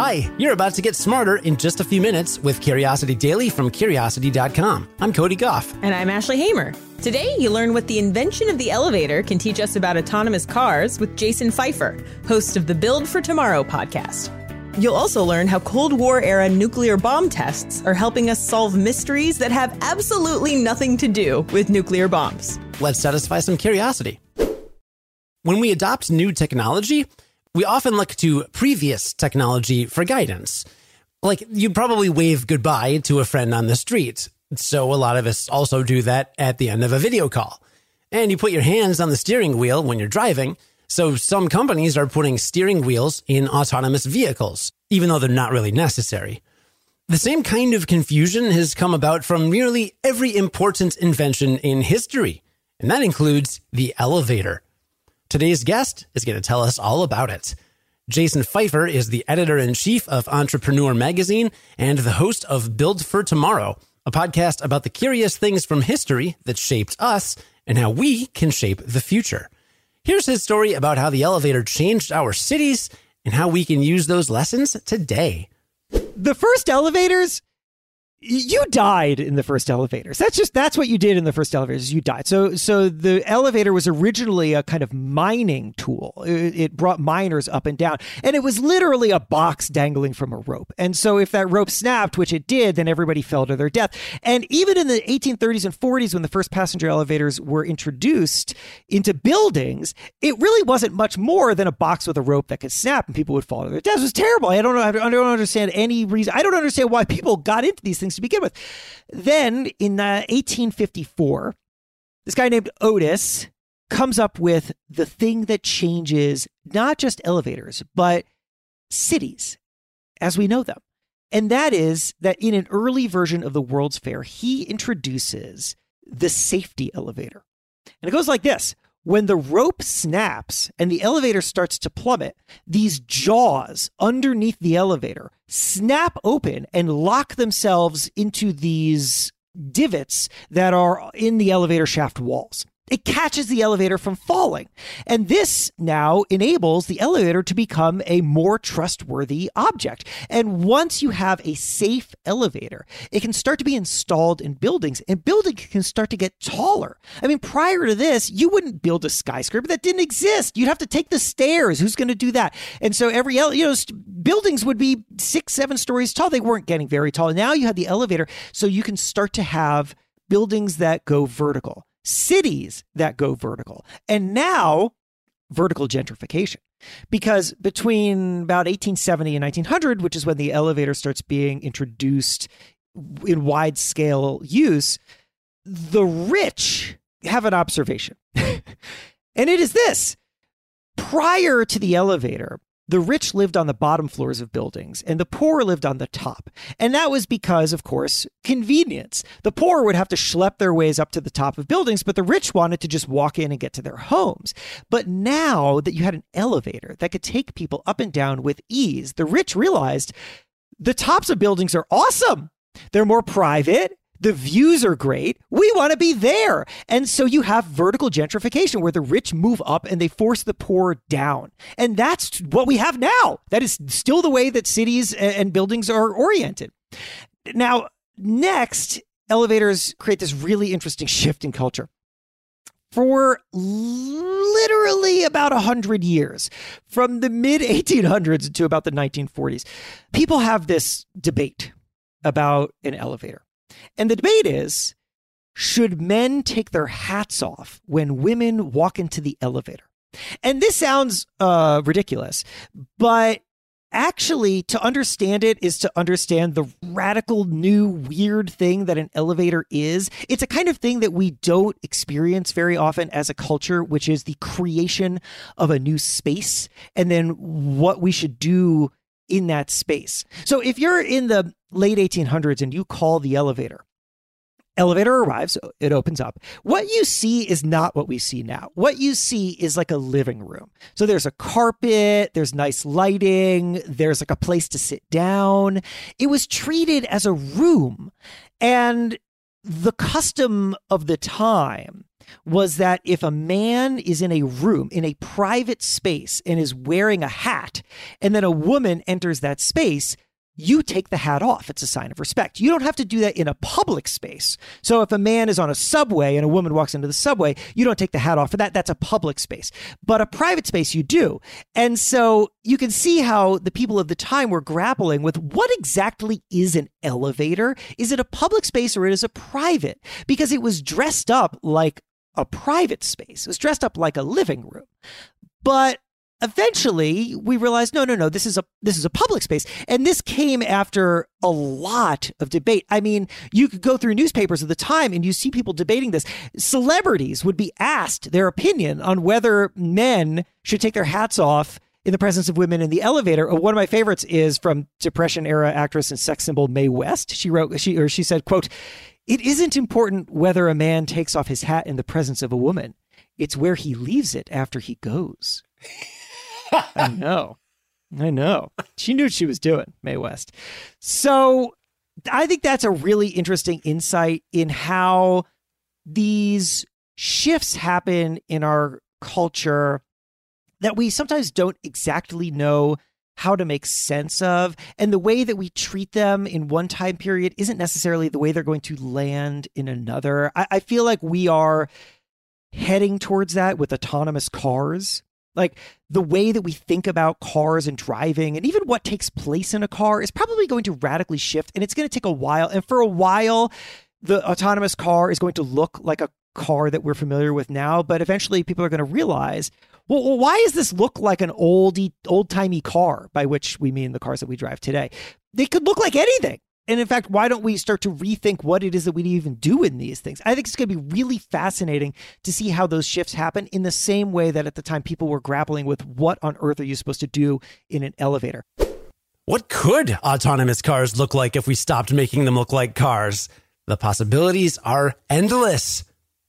Hi, you're about to get smarter in just a few minutes with Curiosity Daily from Curiosity.com. I'm Cody Gough. And I'm Ashley Hamer. Today, you learn what the invention of the elevator can teach us about autonomous cars with Jason Feifer, host of the Build for Tomorrow podcast. You'll also learn how Cold War era nuclear bomb tests are helping us solve mysteries that have absolutely nothing to do with nuclear bombs. Let's satisfy some curiosity. When we adopt new technology, we often look to previous technology for guidance. Like you probably wave goodbye to a friend on the street. So a lot of us also do that at the end of a video call. And you put your hands on the steering wheel when you're driving. So some companies are putting steering wheels in autonomous vehicles, even though they're not really necessary. The same kind of confusion has come about from nearly every important invention in history, and that includes the elevator. Today's guest is going to tell us all about it. Jason Feifer is the editor in chief of Entrepreneur Magazine and the host of Build for Tomorrow, a podcast about the curious things from history that shaped us and how we can shape the future. Here's his story about how the elevator changed our cities and how we can use those lessons today. The first elevators you died in the first elevators. That's just that's what you did in the first elevators. You died. So so the elevator was originally a kind of mining tool. It, it, brought miners up and down, and it was literally a box dangling from a rope. And so if that rope snapped, which it did, then everybody fell to their death. And even in the 1830s and 40s, when the first passenger elevators were introduced into buildings, it really wasn't much more than a box with a rope that could snap, and people would fall to their deaths. It was terrible. I don't know. I don't understand any reason. I don't understand why people got into these things things to begin with. Then in uh, 1854, this guy named Otis comes up with the thing that changes not just elevators, but cities as we know them. And that is that in an early version of the World's Fair, he introduces the safety elevator. And it goes like this when the rope snaps and the elevator starts to plummet, these jaws underneath the elevator snap open and lock themselves into these divots that are in the elevator shaft walls it catches the elevator from falling. And this now enables the elevator to become a more trustworthy object. And once you have a safe elevator, it can start to be installed in buildings and buildings can start to get taller. I mean, prior to this, you wouldn't build a skyscraper that didn't exist. You'd have to take the stairs. Who's going to do that? And so every, you know, buildings would be six, seven stories tall. They weren't getting very tall. Now you have the elevator. So you can start to have buildings that go vertical cities that go vertical. And now, vertical gentrification. Because between about 1870 and 1900, which is when the elevator starts being introduced in wide scale use, the rich have an observation. and it is this prior to the elevator, the rich lived on the bottom floors of buildings and the poor lived on the top. And that was because, of course, convenience. The poor would have to schlep their ways up to the top of buildings, but the rich wanted to just walk in and get to their homes. But now that you had an elevator that could take people up and down with ease, the rich realized the tops of buildings are awesome. They're more private. The views are great. We want to be there. And so you have vertical gentrification where the rich move up and they force the poor down. And that's what we have now. That is still the way that cities and buildings are oriented. Now, next, elevators create this really interesting shift in culture. For literally about 100 years, from the mid 1800s to about the 1940s, people have this debate about an elevator. And the debate is should men take their hats off when women walk into the elevator? And this sounds uh, ridiculous, but actually, to understand it is to understand the radical new weird thing that an elevator is. It's a kind of thing that we don't experience very often as a culture, which is the creation of a new space and then what we should do in that space. So if you're in the late 1800s and you call the elevator, elevator arrives, it opens up. What you see is not what we see now. What you see is like a living room. So there's a carpet, there's nice lighting, there's like a place to sit down. It was treated as a room. And the custom of the time was that if a man is in a room, in a private space, and is wearing a hat, and then a woman enters that space, you take the hat off. It's a sign of respect. You don't have to do that in a public space. So if a man is on a subway and a woman walks into the subway, you don't take the hat off for that. That's a public space. But a private space, you do. And so you can see how the people of the time were grappling with what exactly is an elevator? Is it a public space or it is a private? Because it was dressed up like a private space. It was dressed up like a living room. But eventually we realized no no no this is a this is a public space and this came after a lot of debate i mean you could go through newspapers of the time and you see people debating this celebrities would be asked their opinion on whether men should take their hats off in the presence of women in the elevator. Uh, one of my favorites is from Depression era actress and sex symbol Mae West. She wrote she or she said, "quote It isn't important whether a man takes off his hat in the presence of a woman. It's where he leaves it after he goes." I know. I know. She knew what she was doing, Mae West. So I think that's a really interesting insight in how these shifts happen in our culture that we sometimes don't exactly know how to make sense of. And the way that we treat them in one time period isn't necessarily the way they're going to land in another. I, I feel like we are heading towards that with autonomous cars. Like the way that we think about cars and driving and even what takes place in a car is probably going to radically shift and it's going to take a while. And for a while, the autonomous car is going to look like a car that we're familiar with now, but eventually people are going to realize, well, why does this look like an old old timey car? By which we mean the cars that we drive today. They could look like anything. And in fact, why don't we start to rethink what it is that we even do in these things? I think it's going to be really fascinating to see how those shifts happen in the same way that at the time people were grappling with what on earth are you supposed to do in an elevator. What could autonomous cars look like if we stopped making them look like cars? The possibilities are endless.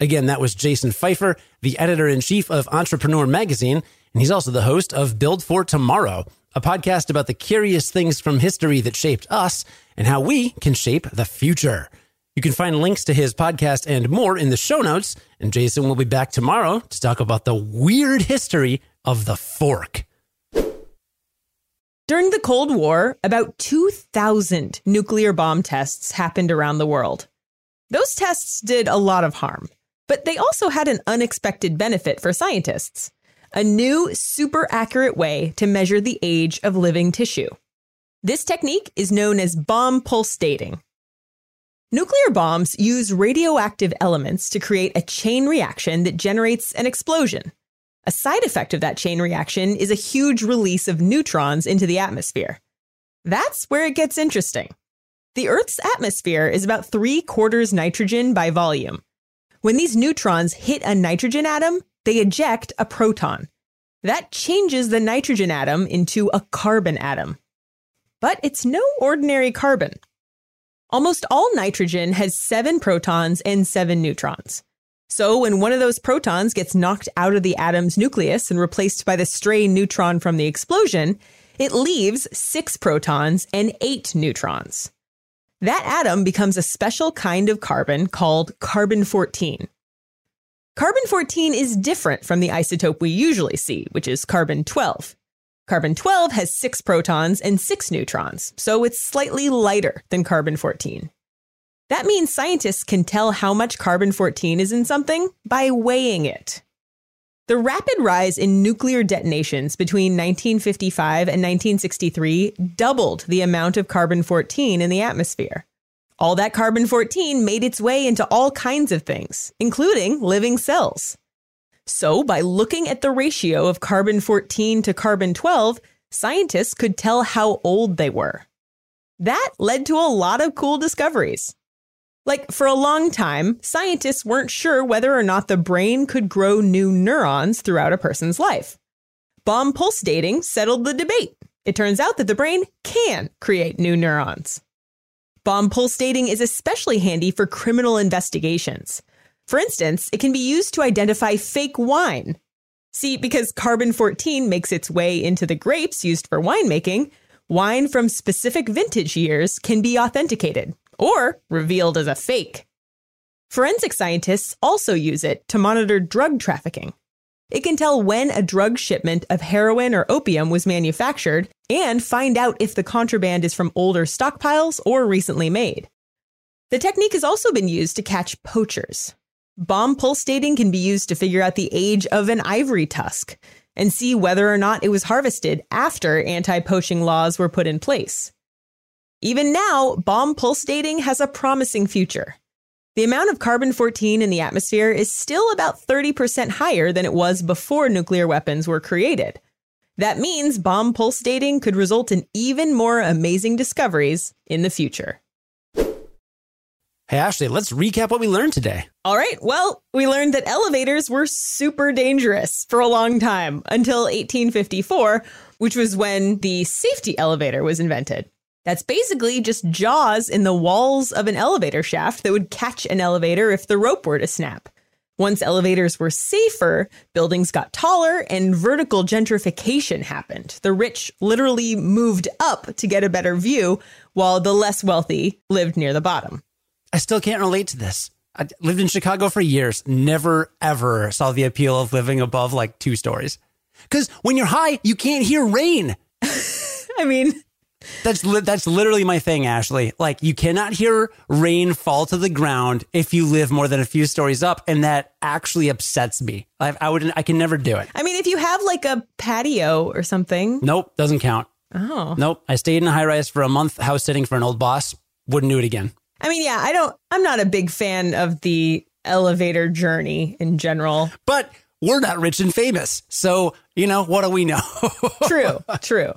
Again, that was Jason Feifer, the editor in chief of Entrepreneur Magazine, and he's also the host of Build for Tomorrow, a podcast about the curious things from history that shaped us and how we can shape the future. You can find links to his podcast and more in the show notes, and Jason will be back tomorrow to talk about the weird history of the fork. During the Cold War, about 2,000 nuclear bomb tests happened around the world. Those tests did a lot of harm, but they also had an unexpected benefit for scientists a new, super accurate way to measure the age of living tissue. This technique is known as bomb pulse dating. Nuclear bombs use radioactive elements to create a chain reaction that generates an explosion. A side effect of that chain reaction is a huge release of neutrons into the atmosphere. That's where it gets interesting. The Earth's atmosphere is about three quarters nitrogen by volume. When these neutrons hit a nitrogen atom, they eject a proton. That changes the nitrogen atom into a carbon atom but it's no ordinary carbon. Almost all nitrogen has seven protons and seven neutrons. So when one of those protons gets knocked out of the atom's nucleus and replaced by the stray neutron from the explosion, it leaves six protons and eight neutrons. That atom becomes a special kind of carbon called carbon 14. Carbon 14 is different from the isotope we usually see, which is carbon 12. Carbon 12 has six protons and six neutrons, so it's slightly lighter than carbon 14. That means scientists can tell how much carbon 14 is in something by weighing it. The rapid rise in nuclear detonations between 1955 and 1963 doubled the amount of carbon 14 in the atmosphere. All that carbon 14 made its way into all kinds of things, including living cells. So, by looking at the ratio of carbon 14 to carbon 12, scientists could tell how old they were. That led to a lot of cool discoveries. Like, for a long time, scientists weren't sure whether or not the brain could grow new neurons throughout a person's life. Bomb pulse dating settled the debate. It turns out that the brain can create new neurons. Bomb pulse dating is especially handy for criminal investigations. For instance, it can be used to identify fake wine. See, because carbon 14 makes its way into the grapes used for winemaking, wine from specific vintage years can be authenticated or revealed as a fake. Forensic scientists also use it to monitor drug trafficking. It can tell when a drug shipment of heroin or opium was manufactured and find out if the contraband is from older stockpiles or recently made. The technique has also been used to catch poachers. Bomb pulse dating can be used to figure out the age of an ivory tusk and see whether or not it was harvested after anti poaching laws were put in place. Even now, bomb pulse dating has a promising future. The amount of carbon 14 in the atmosphere is still about 30% higher than it was before nuclear weapons were created. That means bomb pulse dating could result in even more amazing discoveries in the future. Hey, Ashley, let's recap what we learned today. All right. Well, we learned that elevators were super dangerous for a long time until 1854, which was when the safety elevator was invented. That's basically just jaws in the walls of an elevator shaft that would catch an elevator if the rope were to snap. Once elevators were safer, buildings got taller and vertical gentrification happened. The rich literally moved up to get a better view, while the less wealthy lived near the bottom. I still can't relate to this. I lived in Chicago for years, never ever saw the appeal of living above like two stories. Because when you're high, you can't hear rain. I mean, That's li- that's literally my thing, Ashley. Like you cannot hear rain fall to the ground if you live more than a few stories up, and that actually upsets me. I, I would I can never do it. I mean, if you have like a patio or something. Nope, doesn't count. Oh. Nope. I stayed in a high rise for a month, house sitting for an old boss. Wouldn't do it again. I mean, yeah, I don't, I'm not a big fan of the elevator journey in general. But we're not rich and famous, so you know what do we know? True, true.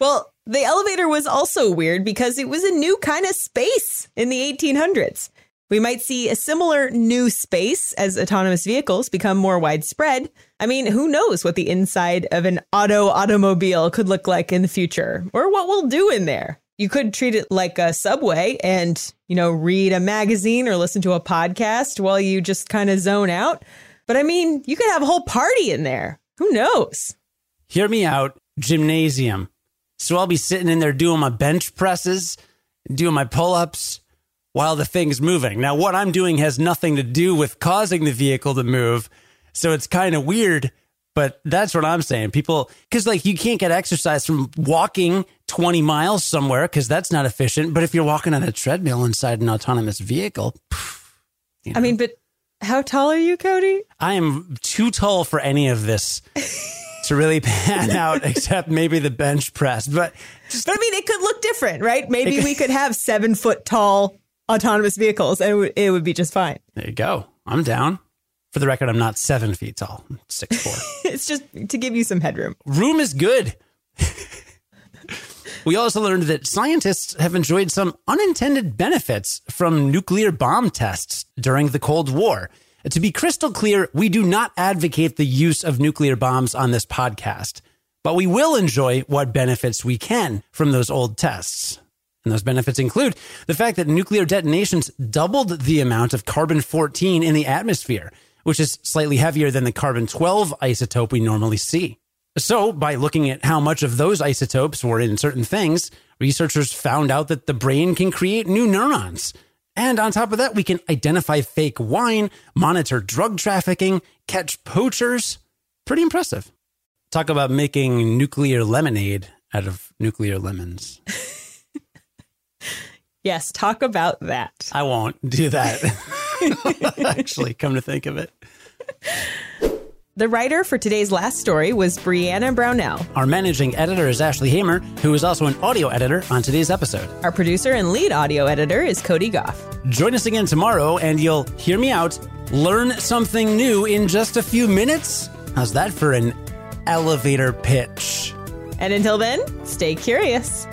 Well, the elevator was also weird because it was a new kind of space in the 1800s. We might see a similar new space as autonomous vehicles become more widespread. I mean, who knows what the inside of an auto automobile could look like in the future or what we'll do in there. You could treat it like a subway and, you know, read a magazine or listen to a podcast while you just kind of zone out. But I mean, you could have a whole party in there. Who knows? Hear me out. Gymnasium. So I'll be sitting in there doing my bench presses, doing my pull ups while the thing's moving. Now, what I'm doing has nothing to do with causing the vehicle to move. So it's kind of weird, but that's what I'm saying. People, because like you can't get exercise from walking 20 miles somewhere because that's not efficient. But if you're walking on a treadmill inside an autonomous vehicle, I mean, but how tall are you, Cody? I am too tall for any of this to really pan out, except maybe the bench press. But But I mean, it could look different, right? Maybe we could have seven foot tall autonomous vehicles and it would, it would be just fine. there you go. I'm down. For the record, I'm not seven feet tall. I'm six four. It's just to give you some headroom. Room is good. we also learned that scientists have enjoyed some unintended benefits from nuclear bomb tests during the Cold War. To be crystal clear, we do not advocate the use of nuclear bombs on this podcast, but we will enjoy what benefits we can from those old tests. And those benefits include the fact that nuclear detonations doubled the amount of carbon 14 in the atmosphere, which is slightly heavier than the carbon 12 isotope we normally see. So, by looking at how much of those isotopes were in certain things, researchers found out that the brain can create new neurons. And on top of that, we can identify fake wine, monitor drug trafficking, catch poachers. Pretty impressive. Talk about making nuclear lemonade out of nuclear lemons. Yes, talk about that. I won't do that. Actually, come to think of it. The writer for today's last story was Brianna Brownell. Our managing editor is Ashley Hamer, who is also an audio editor on today's episode. Our producer and lead audio editor is Cody Gough. Join us again tomorrow, and you'll hear me out, learn something new in just a few minutes. How's that for an elevator pitch? And until then, stay curious.